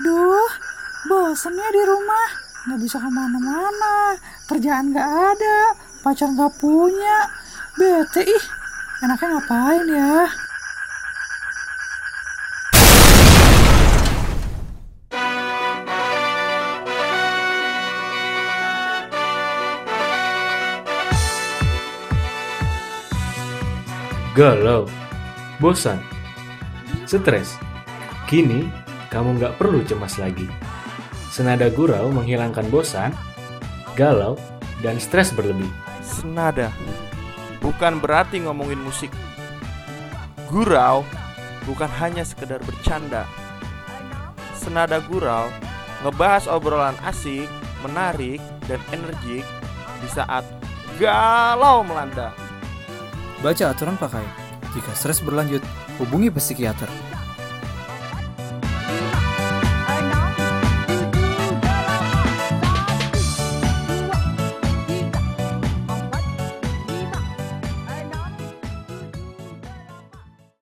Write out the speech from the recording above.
Duh, bosen ya di rumah. Nggak bisa ke mana-mana. Kerjaan nggak ada. Pacar nggak punya. Bete ih. Enaknya ngapain ya? galau, bosan, stres. Kini, kamu nggak perlu cemas lagi. Senada gurau menghilangkan bosan, galau, dan stres berlebih. Senada bukan berarti ngomongin musik. Gurau bukan hanya sekedar bercanda. Senada gurau ngebahas obrolan asik, menarik, dan energik di saat galau melanda. Baca aturan pakai. Jika stres berlanjut, hubungi psikiater.